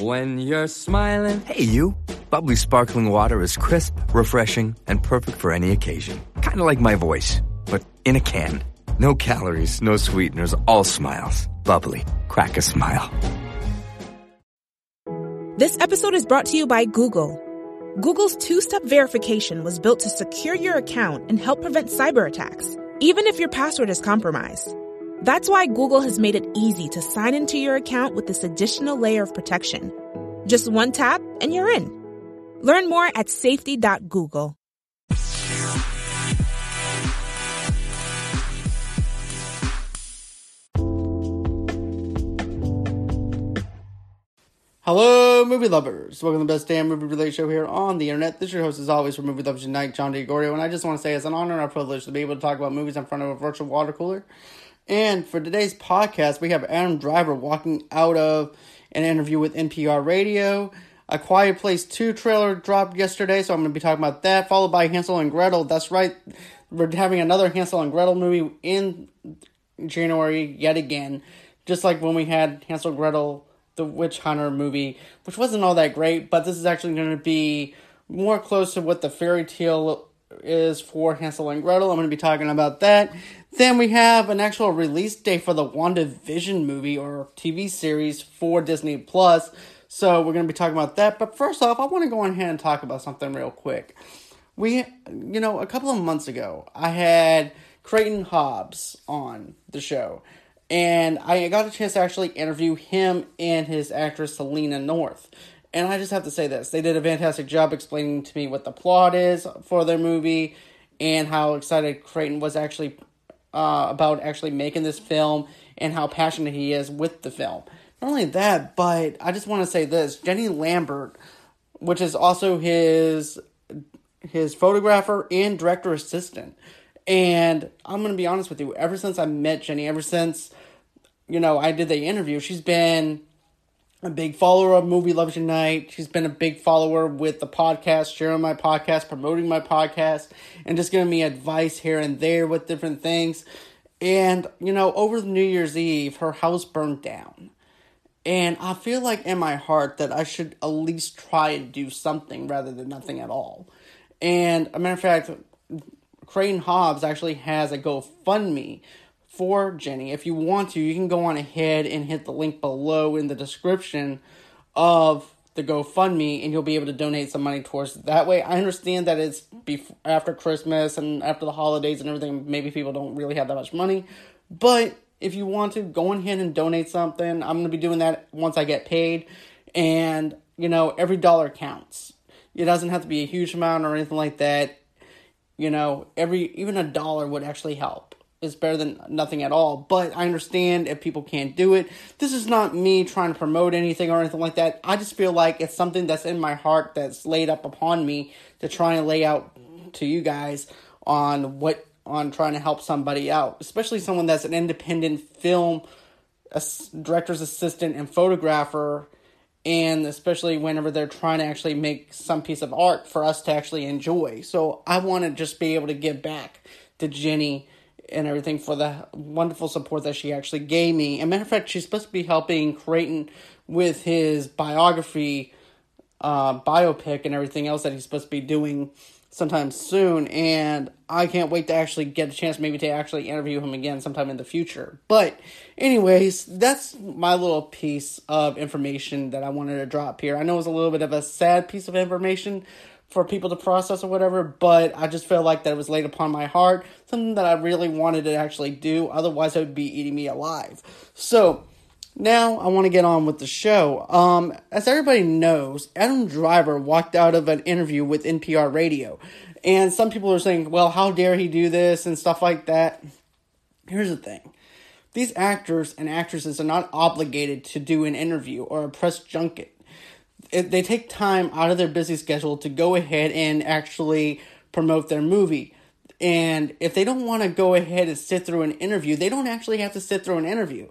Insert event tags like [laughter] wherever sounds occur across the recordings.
When you're smiling. Hey, you. Bubbly sparkling water is crisp, refreshing, and perfect for any occasion. Kind of like my voice, but in a can. No calories, no sweeteners, all smiles. Bubbly. Crack a smile. This episode is brought to you by Google. Google's two step verification was built to secure your account and help prevent cyber attacks, even if your password is compromised. That's why Google has made it easy to sign into your account with this additional layer of protection. Just one tap and you're in. Learn more at safety.google. Hello, movie lovers. Welcome to the best damn movie related show here on the internet. This is your host, as always, for Movie Lovers Unite, John DiGorio, and I just want to say it's an honor and a privilege to be able to talk about movies in front of a virtual water cooler. And for today's podcast, we have Adam Driver walking out of an interview with NPR Radio. A Quiet Place 2 trailer dropped yesterday, so I'm going to be talking about that, followed by Hansel and Gretel. That's right, we're having another Hansel and Gretel movie in January yet again, just like when we had Hansel and Gretel the Witch Hunter movie, which wasn't all that great, but this is actually going to be more close to what the fairy tale is for Hansel and Gretel. I'm going to be talking about that. Then we have an actual release date for the WandaVision movie or TV series for Disney Plus. So we're going to be talking about that. But first off, I want to go ahead and talk about something real quick. We, you know, a couple of months ago, I had Creighton Hobbs on the show and I got a chance to actually interview him and his actress Selena North. And I just have to say this they did a fantastic job explaining to me what the plot is for their movie and how excited Creighton was actually uh, about actually making this film and how passionate he is with the film. Not only that, but I just want to say this Jenny Lambert, which is also his his photographer and director assistant. And I'm to be honest with you, ever since I met Jenny, ever since, you know, I did the interview, she's been a big follower of Movie Lovers Unite. She's been a big follower with the podcast, sharing my podcast, promoting my podcast, and just giving me advice here and there with different things. And, you know, over New Year's Eve, her house burned down. And I feel like in my heart that I should at least try and do something rather than nothing at all. And a matter of fact, Creighton Hobbs actually has a GoFundMe for Jenny. If you want to, you can go on ahead and hit the link below in the description of the GoFundMe, and you'll be able to donate some money towards that way. I understand that it's before, after Christmas and after the holidays and everything. Maybe people don't really have that much money, but if you want to, go ahead and donate something. I'm gonna be doing that once I get paid, and you know every dollar counts. It doesn't have to be a huge amount or anything like that you know, every even a dollar would actually help. It's better than nothing at all. But I understand if people can't do it. This is not me trying to promote anything or anything like that. I just feel like it's something that's in my heart that's laid up upon me to try and lay out to you guys on what on trying to help somebody out, especially someone that's an independent film director's assistant and photographer and especially whenever they're trying to actually make some piece of art for us to actually enjoy. So I want to just be able to give back to Jenny and everything for the wonderful support that she actually gave me. And matter of fact, she's supposed to be helping Creighton with his biography, uh, biopic, and everything else that he's supposed to be doing sometime soon. And I can't wait to actually get a chance maybe to actually interview him again sometime in the future. But, anyways, that's my little piece of information that I wanted to drop here. I know it's a little bit of a sad piece of information for people to process or whatever, but I just felt like that was laid upon my heart, something that I really wanted to actually do. Otherwise, it would be eating me alive. So, now I want to get on with the show. Um, as everybody knows, Adam Driver walked out of an interview with NPR Radio, and some people are saying, "Well, how dare he do this?" and stuff like that. Here's the thing: these actors and actresses are not obligated to do an interview or a press junket. They take time out of their busy schedule to go ahead and actually promote their movie. And if they don't want to go ahead and sit through an interview, they don't actually have to sit through an interview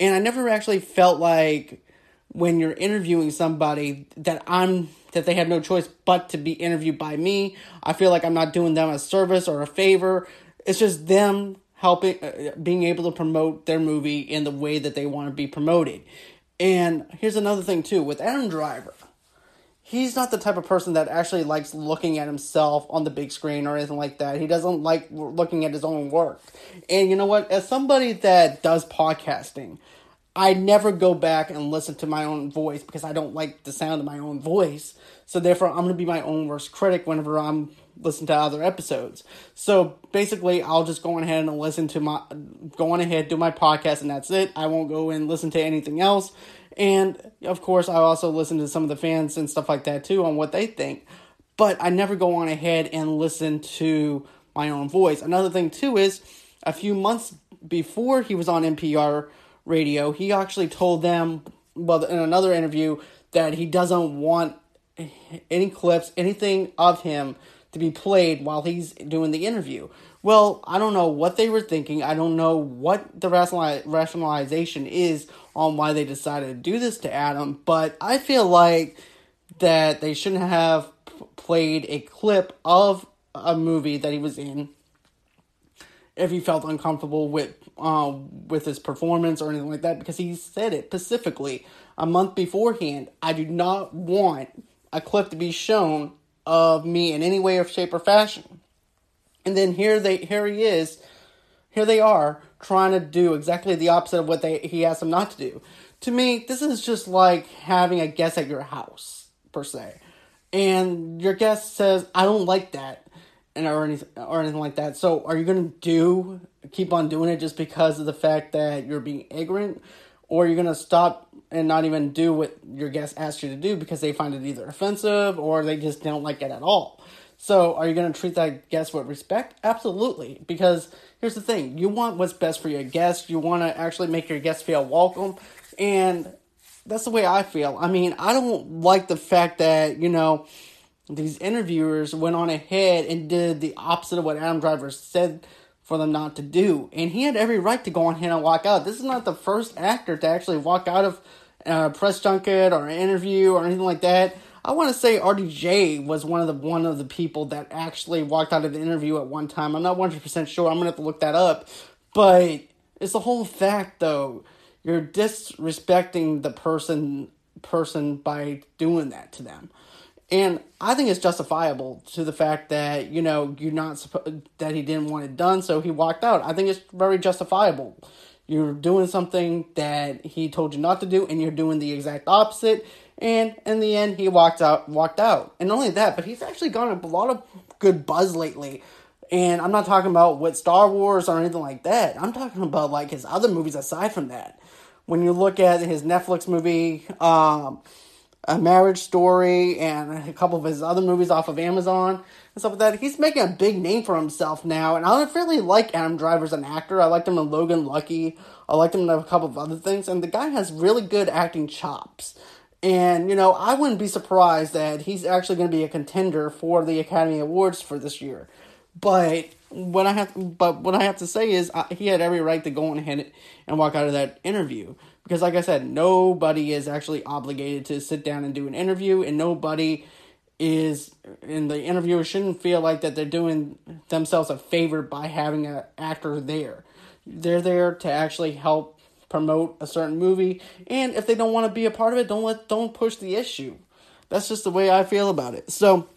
and I never actually felt like when you're interviewing somebody that I'm that they have no choice but to be interviewed by me. I feel like I'm not doing them a service or a favor. It's just them helping uh, being able to promote their movie in the way that they want to be promoted. And here's another thing too with Adam Driver. He's not the type of person that actually likes looking at himself on the big screen or anything like that. He doesn't like looking at his own work. And you know what? As somebody that does podcasting, I never go back and listen to my own voice because I don't like the sound of my own voice. So therefore, I'm going to be my own worst critic whenever I'm listening to other episodes. So basically, I'll just go on ahead and listen to my, go on ahead, do my podcast, and that's it. I won't go and listen to anything else. And of course, I also listen to some of the fans and stuff like that too on what they think. But I never go on ahead and listen to my own voice. Another thing too is a few months before he was on NPR radio, he actually told them, well, in another interview, that he doesn't want any clips, anything of him to be played while he's doing the interview. Well, I don't know what they were thinking. I don't know what the rationalization is on why they decided to do this to Adam, but I feel like that they shouldn't have played a clip of a movie that he was in if he felt uncomfortable with uh, with his performance or anything like that because he said it specifically a month beforehand. I do not want a clip to be shown of me in any way or shape or fashion. And then here they here he is, here they are trying to do exactly the opposite of what they he asked them not to do. To me, this is just like having a guest at your house per se, and your guest says, "I don't like that," and or anything or anything like that. So, are you gonna do keep on doing it just because of the fact that you're being ignorant, or you're gonna stop and not even do what your guest asked you to do because they find it either offensive or they just don't like it at all. So, are you to treat that guest with respect? Absolutely. Because here's the thing you want what's best for your guest, you want to actually make your guest feel welcome. And that's the way I feel. I mean, I don't like the fact that, you know, these interviewers went on ahead and did the opposite of what Adam Driver said for them not to do. And he had every right to go on ahead and walk out. This is not the first actor to actually walk out of a press junket or an interview or anything like that. I want to say RDJ was one of the one of the people that actually walked out of the interview at one time. I'm not 100% sure. I'm going to have to look that up. But it's the whole fact though. You're disrespecting the person person by doing that to them. And I think it's justifiable to the fact that, you know, you're not that he didn't want it done, so he walked out. I think it's very justifiable. You're doing something that he told you not to do, and you're doing the exact opposite. And in the end, he walked out. Walked out, and not only that, but he's actually gotten a lot of good buzz lately. And I'm not talking about with Star Wars or anything like that. I'm talking about like his other movies aside from that. When you look at his Netflix movie, um, A Marriage Story, and a couple of his other movies off of Amazon, and stuff like that. He's making a big name for himself now, and I really like Adam Driver as an actor. I liked him in Logan Lucky. I liked him in a couple of other things, and the guy has really good acting chops. And you know, I wouldn't be surprised that he's actually going to be a contender for the Academy Awards for this year. But what I have, but what I have to say is, I, he had every right to go on ahead and walk out of that interview because, like I said, nobody is actually obligated to sit down and do an interview, and nobody is and the interviewer shouldn't feel like that they're doing themselves a favor by having an actor there. They're there to actually help promote a certain movie, and if they don't want to be a part of it, don't let don't push the issue. That's just the way I feel about it. So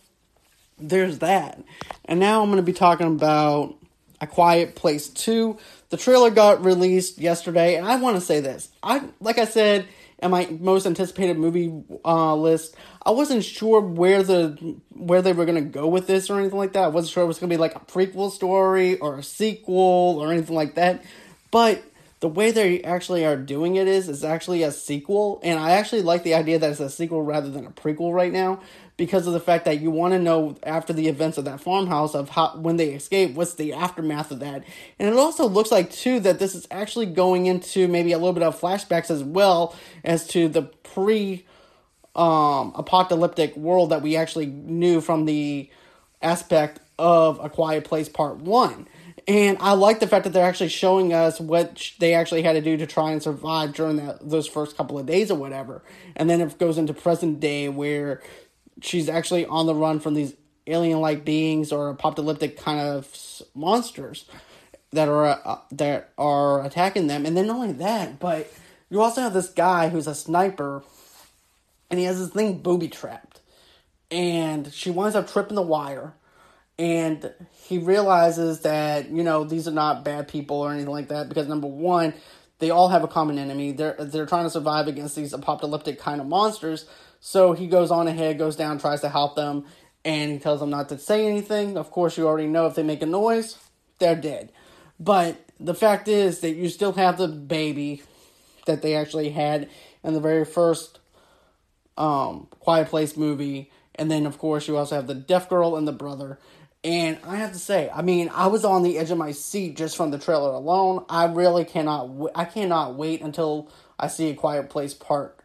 there's that. And now I'm going to be talking about A Quiet Place 2. The trailer got released yesterday, and I want to say this. I like I said in my most anticipated movie uh, list. I wasn't sure where the where they were gonna go with this or anything like that. I wasn't sure it was gonna be like a prequel story or a sequel or anything like that. But the way they actually are doing it is is actually a sequel, and I actually like the idea that it's a sequel rather than a prequel right now because of the fact that you want to know after the events of that farmhouse of how when they escape what's the aftermath of that and it also looks like too that this is actually going into maybe a little bit of flashbacks as well as to the pre um apocalyptic world that we actually knew from the aspect of a quiet place part 1 and I like the fact that they're actually showing us what they actually had to do to try and survive during that, those first couple of days or whatever. And then it goes into present day where she's actually on the run from these alien like beings or apocalyptic kind of monsters that are uh, that are attacking them and then not only that but you also have this guy who's a sniper, and he has this thing booby trapped, and she winds up tripping the wire, and he realizes that you know these are not bad people or anything like that because number one, they all have a common enemy. They're they're trying to survive against these apocalyptic kind of monsters. So he goes on ahead, goes down, tries to help them, and he tells them not to say anything. Of course, you already know if they make a noise, they're dead. But the fact is that you still have the baby that they actually had in the very first um, Quiet Place movie. And then, of course, you also have the deaf girl and the brother. And I have to say, I mean, I was on the edge of my seat just from the trailer alone. I really cannot, w- I cannot wait until I see a Quiet Place part,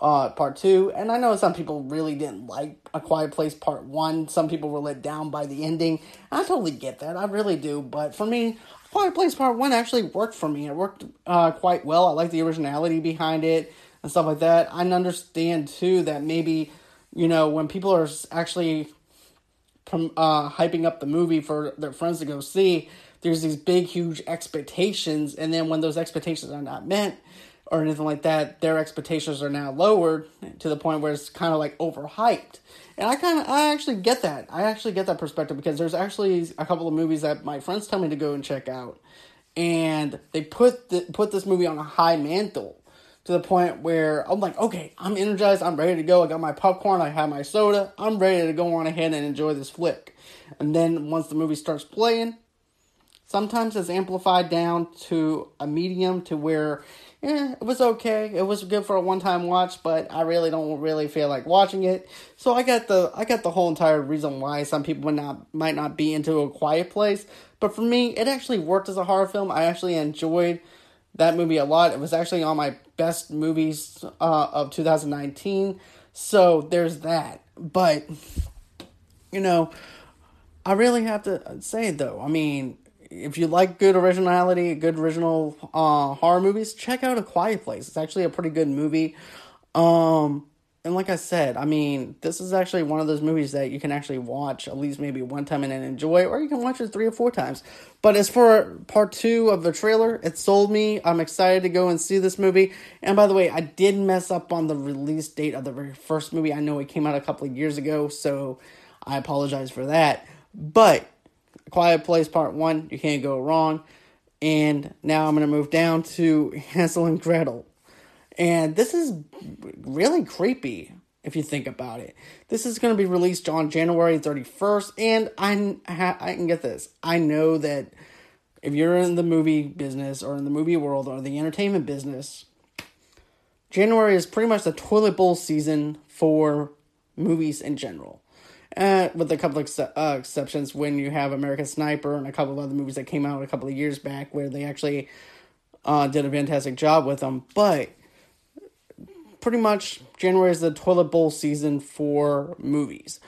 uh, part two. And I know some people really didn't like a Quiet Place part one. Some people were let down by the ending. I totally get that. I really do. But for me, Quiet Place Part 1 actually worked for me. It worked uh, quite well. I like the originality behind it and stuff like that. I understand, too, that maybe, you know, when people are actually uh, hyping up the movie for their friends to go see, there's these big, huge expectations. And then when those expectations are not met or anything like that, their expectations are now lowered to the point where it's kind of like overhyped. And I kind of, I actually get that. I actually get that perspective because there's actually a couple of movies that my friends tell me to go and check out, and they put the, put this movie on a high mantle to the point where I'm like, okay, I'm energized, I'm ready to go. I got my popcorn, I have my soda, I'm ready to go on ahead and enjoy this flick. And then once the movie starts playing, sometimes it's amplified down to a medium to where yeah, it was okay. It was good for a one time watch, but I really don't really feel like watching it. So I got the I got the whole entire reason why some people would not might not be into a quiet place. But for me, it actually worked as a horror film. I actually enjoyed that movie a lot. It was actually on my best movies uh, of 2019. So there's that. But you know, I really have to say though. I mean, if you like good originality, good original uh, horror movies, check out A Quiet Place. It's actually a pretty good movie. Um, and like I said, I mean, this is actually one of those movies that you can actually watch at least maybe one time and enjoy, or you can watch it three or four times. But as for part two of the trailer, it sold me. I'm excited to go and see this movie. And by the way, I did mess up on the release date of the very first movie. I know it came out a couple of years ago, so I apologize for that. But Quiet Place Part 1, you can't go wrong. And now I'm going to move down to [laughs] Hansel and Gretel. And this is really creepy if you think about it. This is going to be released on January 31st. And I, I can get this. I know that if you're in the movie business or in the movie world or the entertainment business, January is pretty much the toilet bowl season for movies in general uh, with a couple of uh, exceptions when you have American Sniper and a couple of other movies that came out a couple of years back where they actually uh, did a fantastic job with them. But pretty much January is the toilet bowl season for movies.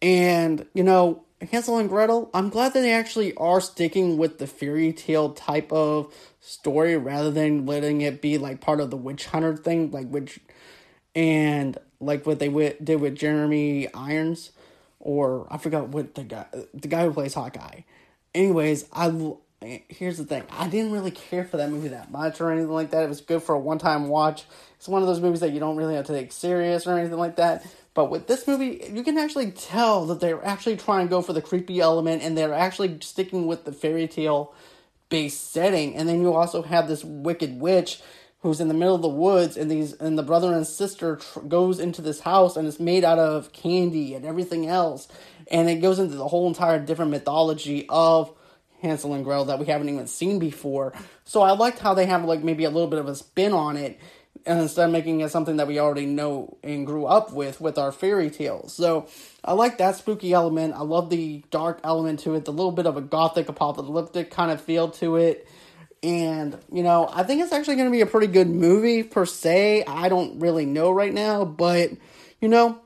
And, you know, Hansel and Gretel, I'm glad that they actually are sticking with the fairy tale type of story rather than letting it be like part of the witch hunter thing, like which, and like what they did with Jeremy Irons or I forgot what the guy the guy who plays Hawkeye. Anyways, I here's the thing. I didn't really care for that movie that much or anything like that. It was good for a one time watch. It's one of those movies that you don't really have to take serious or anything like that. But with this movie, you can actually tell that they're actually trying to go for the creepy element and they're actually sticking with the fairy tale based setting. And then you also have this wicked witch who's in the middle of the woods and these and the brother and sister tr- goes into this house and it's made out of candy and everything else and it goes into the whole entire different mythology of Hansel and Gretel that we haven't even seen before. So I liked how they have like maybe a little bit of a spin on it and instead of making it something that we already know and grew up with with our fairy tales. So I like that spooky element. I love the dark element to it, the little bit of a gothic apocalyptic kind of feel to it. And, you know, I think it's actually going to be a pretty good movie per se. I don't really know right now, but, you know,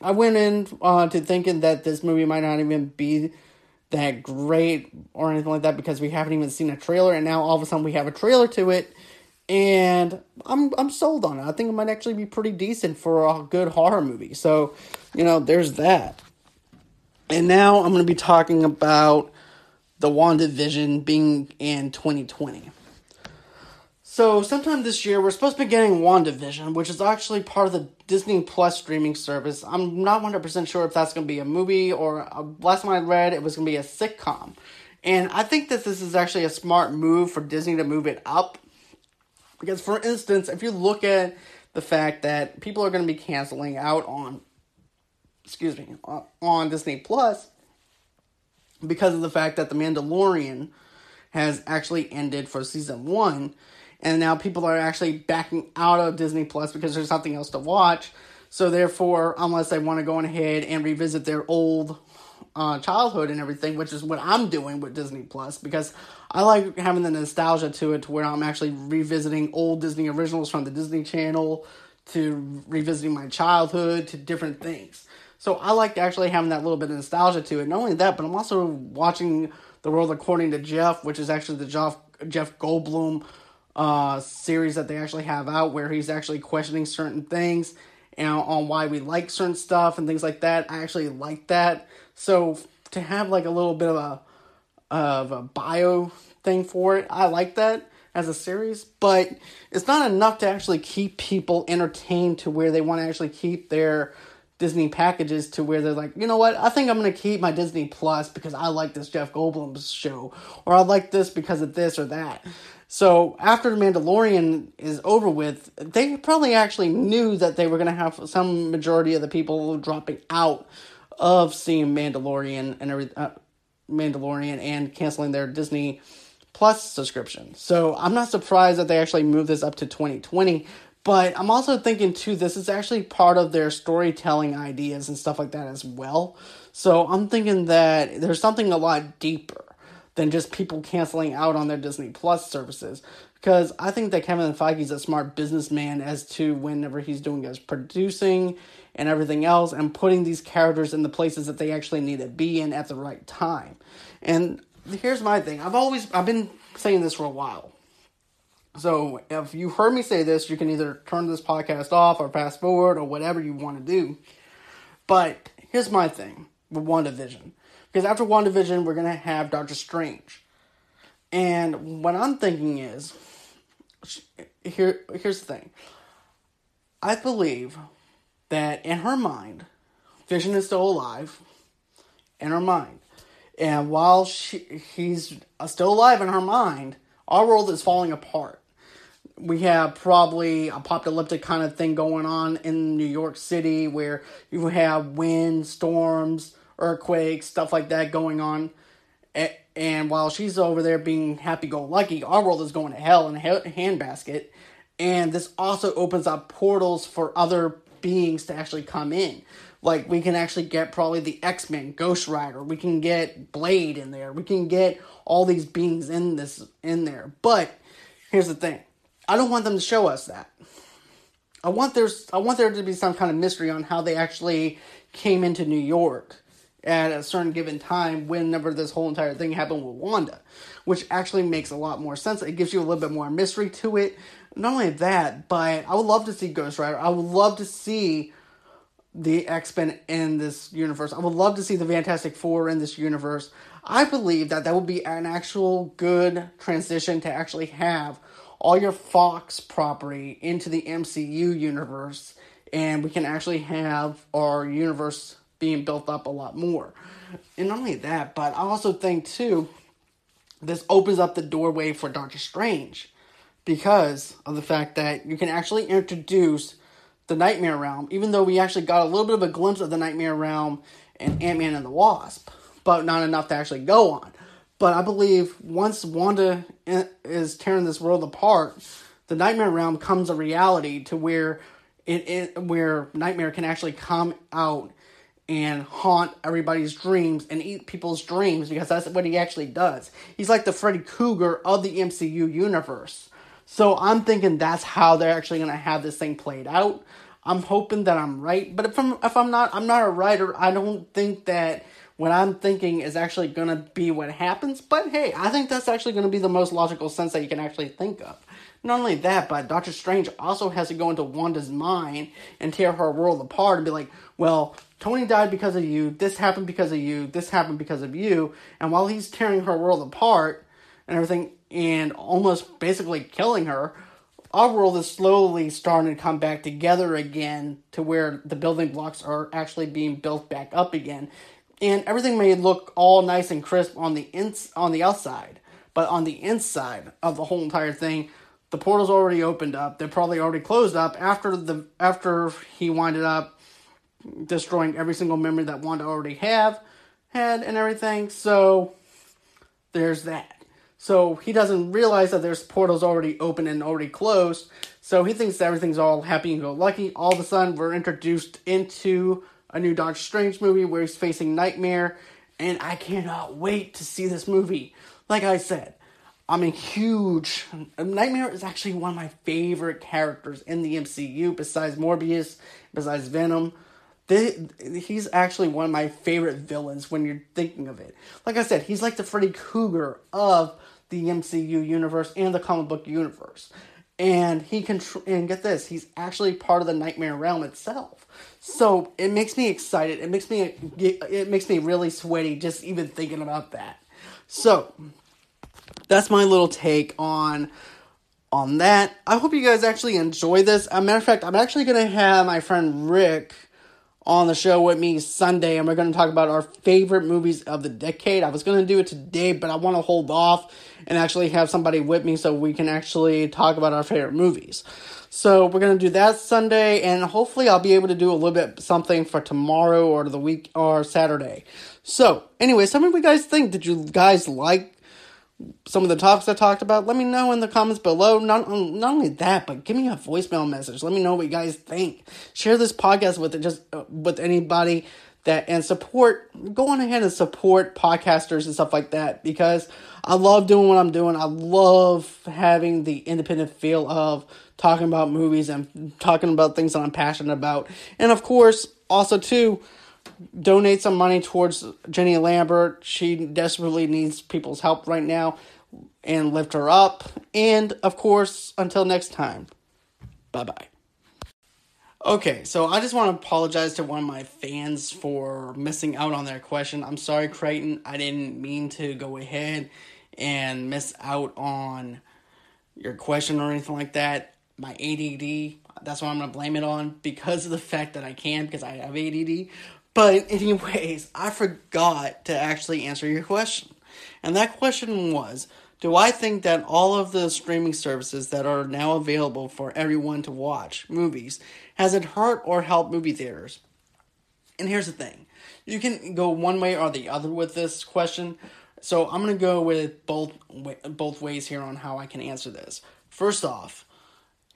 I went in uh, to thinking that this movie might not even be that great or anything like that because we haven't even seen a trailer, and now all of a sudden we have a trailer to it, and I'm I'm sold on it. I think it might actually be pretty decent for a good horror movie. So, you know, there's that. And now I'm going to be talking about the WandaVision being in 2020. So, sometime this year, we're supposed to be getting WandaVision, which is actually part of the Disney Plus streaming service. I'm not 100% sure if that's going to be a movie or, uh, last time I read, it was going to be a sitcom. And I think that this is actually a smart move for Disney to move it up. Because, for instance, if you look at the fact that people are going to be canceling out on, excuse me, on Disney Plus because of the fact that The Mandalorian has actually ended for season one and now people are actually backing out of Disney Plus because there's nothing else to watch. So therefore, unless they want to go ahead and revisit their old uh, childhood and everything, which is what I'm doing with Disney Plus because I like having the nostalgia to it, to where I'm actually revisiting old Disney originals from the Disney Channel to revisiting my childhood to different things. So I like actually having that little bit of nostalgia to it. Not only that, but I'm also watching The World According to Jeff, which is actually the Jeff Jeff Goldblum uh, series that they actually have out where he's actually questioning certain things and on why we like certain stuff and things like that. I actually like that. So to have like a little bit of a of a bio thing for it, I like that as a series, but it's not enough to actually keep people entertained to where they want to actually keep their Disney packages to where they're like, you know what, I think I'm gonna keep my Disney Plus because I like this Jeff Goldblum show, or I like this because of this or that. So after the Mandalorian is over with, they probably actually knew that they were to have some majority of the people dropping out of seeing Mandalorian and every uh, Mandalorian and canceling their Disney Plus subscription. So I'm not surprised that they actually moved this up to 2020. But I'm also thinking too, this is actually part of their storytelling ideas and stuff like that as well. So I'm thinking that there's something a lot deeper than just people canceling out on their Disney Plus services. Because I think that Kevin Feige's a smart businessman as to whenever he's doing his producing and everything else and putting these characters in the places that they actually need to be in at the right time. And here's my thing. I've always I've been saying this for a while. So if you heard me say this, you can either turn this podcast off or fast forward or whatever you want to do. But here's my thing with WandaVision. Because after WandaVision, we're going to have Doctor Strange. And what I'm thinking is here here's the thing. I believe that in her mind, Vision is still alive in her mind. And while she he's uh, still alive in her mind, our world is falling apart. We have probably a apocalyptic kind of thing going on in New York City where you have wind, storms, earthquakes, stuff like that going on. And while she's over there being happy go lucky, our world is going to hell in a handbasket. And this also opens up portals for other beings to actually come in. Like we can actually get probably the X Men, Ghost Rider. We can get Blade in there. We can get all these beings in this in there. But here's the thing: I don't want them to show us that. I want there's I want there to be some kind of mystery on how they actually came into New York at a certain given time whenever this whole entire thing happened with Wanda, which actually makes a lot more sense. It gives you a little bit more mystery to it. Not only that, but I would love to see Ghost Rider. I would love to see the X Men in this universe. I would love to see the Fantastic Four in this universe. I believe that that would be an actual good transition to actually have all your Fox property into the MCU universe, and we can actually have our universe being built up a lot more. And not only that, but I also think too, this opens up the doorway for Doctor Strange because of the fact that you can actually introduce the Nightmare Realm, even though we actually got a little bit of a glimpse of the Nightmare Realm and Ant Man and the Wasp, but not enough to actually go on. But I believe once Wanda is tearing this world apart, the Nightmare Realm comes a reality to where it, it where Nightmare can actually come out and haunt everybody's dreams and eat people's dreams because that's what he actually does. He's like the Freddy Krueger of the MCU universe. So I'm thinking that's how they're actually going to have this thing played out. I'm hoping that I'm right, but if I'm if I'm not, I'm not a writer. I don't think that what I'm thinking is actually going to be what happens. But hey, I think that's actually going to be the most logical sense that you can actually think of. Not only that, but Doctor Strange also has to go into Wanda's mind and tear her world apart and be like, well, Tony died because of you, this happened because of you, this happened because of you, and while he's tearing her world apart, and everything, and almost basically killing her, our world is slowly starting to come back together again to where the building blocks are actually being built back up again. And everything may look all nice and crisp on the ins- on the outside, but on the inside of the whole entire thing, the portal's already opened up. They're probably already closed up after the after he winded up destroying every single memory that Wanda already have had and everything. So there's that. So he doesn't realize that there's portals already open and already closed. So he thinks everything's all happy and go lucky. All of a sudden, we're introduced into a new Doctor Strange movie where he's facing Nightmare, and I cannot wait to see this movie. Like I said, I'm a huge Nightmare is actually one of my favorite characters in the MCU besides Morbius, besides Venom. He's actually one of my favorite villains when you're thinking of it. Like I said, he's like the Freddy Krueger of the MCU universe and the comic book universe. And he can and get this, he's actually part of the Nightmare realm itself. So it makes me excited. It makes me it makes me really sweaty just even thinking about that. So that's my little take on on that. I hope you guys actually enjoy this. As a matter of fact, I'm actually gonna have my friend Rick on the show with me Sunday, and we're going to talk about our favorite movies of the decade. I was going to do it today, but I want to hold off and actually have somebody with me so we can actually talk about our favorite movies. So we're going to do that Sunday, and hopefully I'll be able to do a little bit something for tomorrow or the week or Saturday. So, anyway, tell me what you guys think. Did you guys like some of the topics I talked about, let me know in the comments below. Not not only that, but give me a voicemail message. Let me know what you guys think. Share this podcast with it, just uh, with anybody that and support. Go on ahead and support podcasters and stuff like that because I love doing what I'm doing. I love having the independent feel of talking about movies and talking about things that I'm passionate about, and of course, also too donate some money towards Jenny Lambert. She desperately needs people's help right now and lift her up. And of course, until next time, bye bye. Okay, so I just want to apologize to one of my fans for missing out on their question. I'm sorry, Creighton. I didn't mean to go ahead and miss out on your question or anything like that. My ADD, that's what I'm going to blame it on because of the fact that I can, because I have ADD. But, [laughs] anyways, I forgot to actually answer your question. And that question was Do I think that all of the streaming services that are now available for everyone to watch movies has it hurt or helped movie theaters? And here's the thing you can go one way or the other with this question. So I'm going to go with both both ways here on how I can answer this. First off,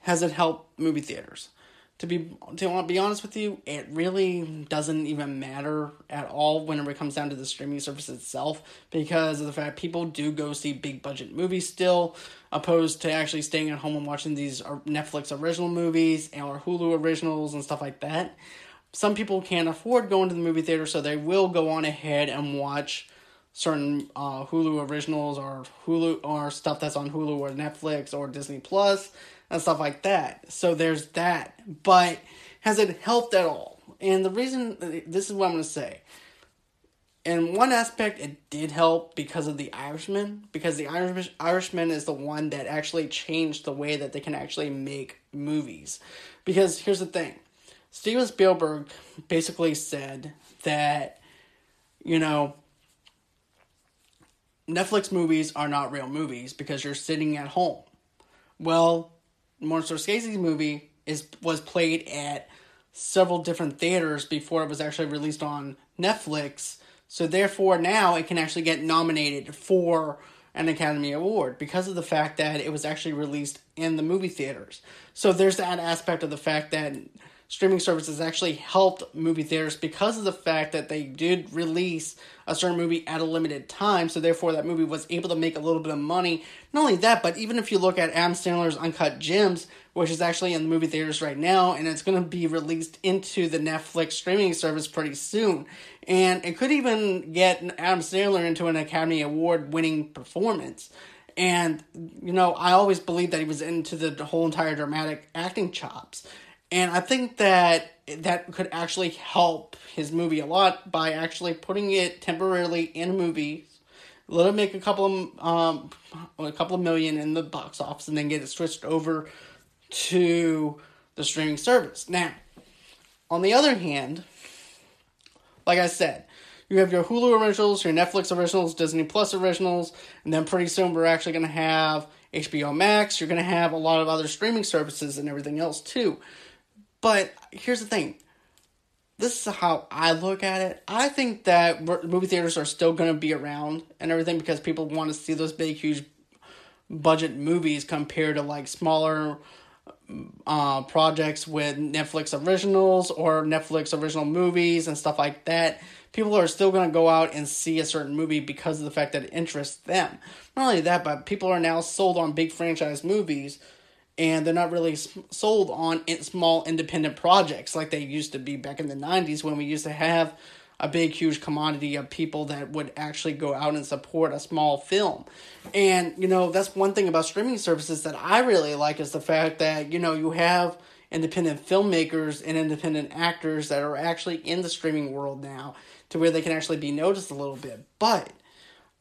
has it helped movie theaters? To be to be honest with you, it really doesn't even matter at all whenever it comes down to the streaming service itself because of the fact people do go see big budget movies still, opposed to actually staying at home and watching these Netflix original movies or Hulu originals and stuff like that. Some people can't afford going to the movie theater, so they will go on ahead and watch certain uh, Hulu originals or Hulu or stuff that's on Hulu or Netflix or Disney Plus and stuff like that. So there's that. But has it helped at all? And the reason this is what I'm going to say. In one aspect, it did help because of the Irishman, because the Irish Irishman is the one that actually changed the way that they can actually make movies. Because here's the thing, Steven Spielberg basically said that, you know, Netflix movies are not real movies because you're sitting at home. Well, Martin Scorsese's movie is was played at several different theaters before it was actually released on Netflix. So therefore now it can actually get nominated for an Academy Award because of the fact that it was actually released in the movie theaters. So there's that aspect of the fact that streaming services actually helped movie theaters because of the fact that they did release a certain movie at a limited time, so therefore that movie was able to make a little bit of money. Not only that, but even if you look at Adam Sandler's Uncut Gems, which is actually in the movie theaters right now, and it's going to be released into the Netflix streaming service pretty soon. And it could even get Adam Sandler into an Academy Award winning performance. And, you know, I always believed that he was into the whole entire dramatic acting chops. And I think that that could actually help his movie a lot by actually putting it temporarily in movies let it make a couple of um a couple of million in the box office, and then get it switched over to the streaming service. Now, on the other hand, like I said, you have your Hulu originals, your Netflix originals, Disney Plus originals, and then pretty soon we're actually going to have HBO Max. You're going to have a lot of other streaming services and everything else too. But here's the thing this is how I look at it. I think that movie theaters are still going to be around and everything because people want to see those big, huge budget movies compared to like smaller uh, projects with Netflix originals or Netflix original movies and stuff like that. People are still going to go out and see a certain movie because of the fact that it interests them. Not only that, but people are now sold on big franchise movies and they're not really sold on small independent projects like they used to be back in the 90s when we used to have a big huge commodity of people that would actually go out and support a small film. And you know that's one thing about streaming services that i really like is the fact that you know you have independent filmmakers and independent actors that are actually in the streaming world now to where they can actually be noticed a little bit. But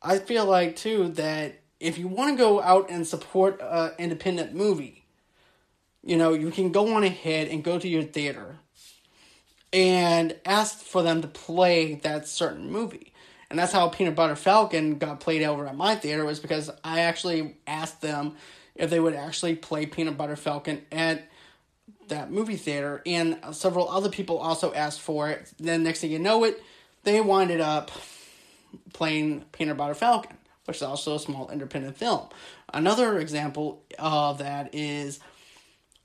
i feel like too that if you want to go out and support an independent movie you know, you can go on ahead and go to your theater and ask for them to play that certain movie. And that's how Peanut Butter Falcon got played over at my theater was because I actually asked them if they would actually play Peanut Butter Falcon at that movie theater and several other people also asked for it. Then next thing you know it, they winded up playing Peanut Butter Falcon, which is also a small independent film. Another example of that is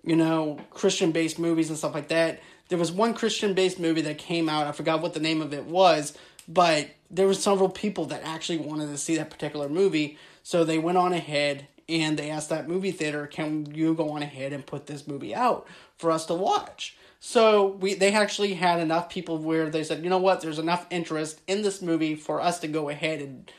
you know, Christian based movies and stuff like that. There was one Christian based movie that came out, I forgot what the name of it was, but there were several people that actually wanted to see that particular movie. So they went on ahead and they asked that movie theater, can you go on ahead and put this movie out for us to watch? So we they actually had enough people where they said, you know what, there's enough interest in this movie for us to go ahead and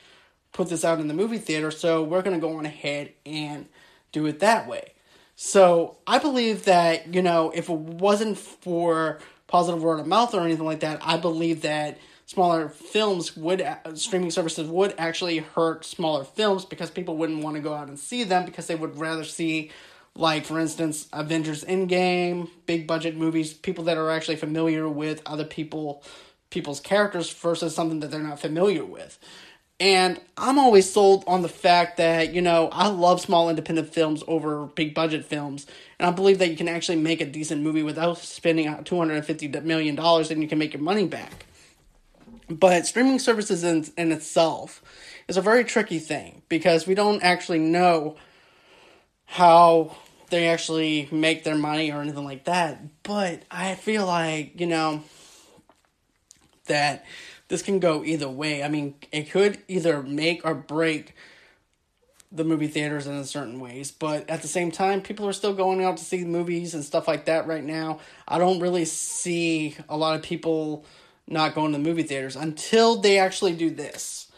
put this out in the movie theater. So we're gonna go on ahead and do it that way. So I believe that, you know, if it wasn't for positive word of mouth or anything like that, I believe that smaller films would, uh, streaming services would actually hurt smaller films because people wouldn't want to go out and see them because they would rather see, like, for instance, Avengers Endgame, big budget movies, people that are actually familiar with other people people's characters versus something that they're not familiar with. And I'm always sold on the fact that, you know, I love small independent films over big budget films. And I believe that you can actually make a decent movie without spending $250 million and you can make your money back. But streaming services in, in itself is a very tricky thing because we don't actually know how they actually make their money or anything like that. But I feel like, you know, that this can go either way. I mean, it could either make or break the movie theaters in certain ways, but at the same time, people are still going out to see movies and stuff like that right now. I don't really see a lot of people not going to the movie theaters until they actually do this.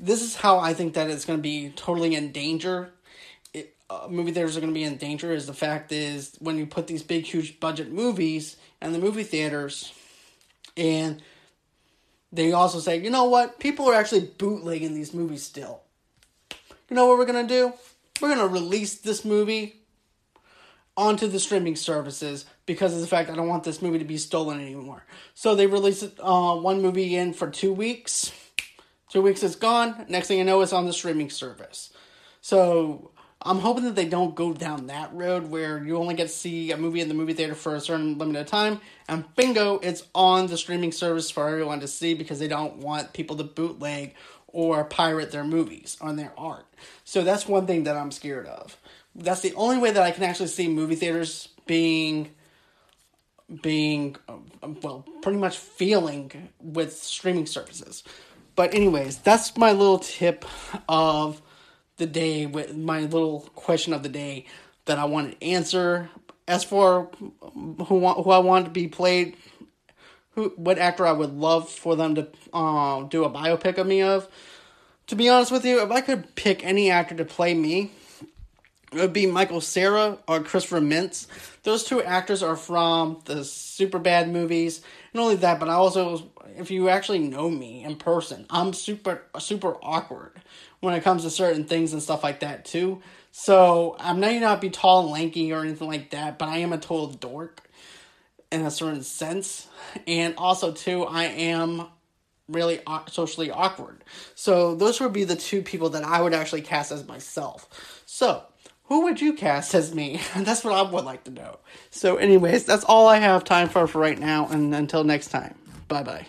This is how I think that it's going to be totally in danger. It, uh, movie theaters are going to be in danger. Is the fact is when you put these big, huge budget movies and the movie theaters, and they also say, you know what? People are actually bootlegging these movies still. You know what we're going to do? We're going to release this movie onto the streaming services because of the fact I don't want this movie to be stolen anymore. So they release uh, one movie in for two weeks. Two weeks it's gone. Next thing you know, it's on the streaming service. So I'm hoping that they don't go down that road where you only get to see a movie in the movie theater for a certain limited time, and bingo, it's on the streaming service for everyone to see because they don't want people to bootleg or pirate their movies on their art. So that's one thing that I'm scared of. That's the only way that I can actually see movie theaters being being um, well pretty much feeling with streaming services. But anyways, that's my little tip of the day with my little question of the day that I wanted to answer. As for who who I want to be played, who what actor I would love for them to uh, do a biopic of me of. To be honest with you, if I could pick any actor to play me, it would be Michael Cera or Christopher Mintz. Those two actors are from the Super Bad movies, not only that, but I also, if you actually know me in person, I'm super super awkward when it comes to certain things and stuff like that too. So I may not be tall and lanky or anything like that, but I am a total dork in a certain sense, and also too, I am really socially awkward. So those would be the two people that I would actually cast as myself. So who would you cast as me? [laughs] that's what I would like to know. So, anyways, that's all I have time for for right now, and until next time, bye bye.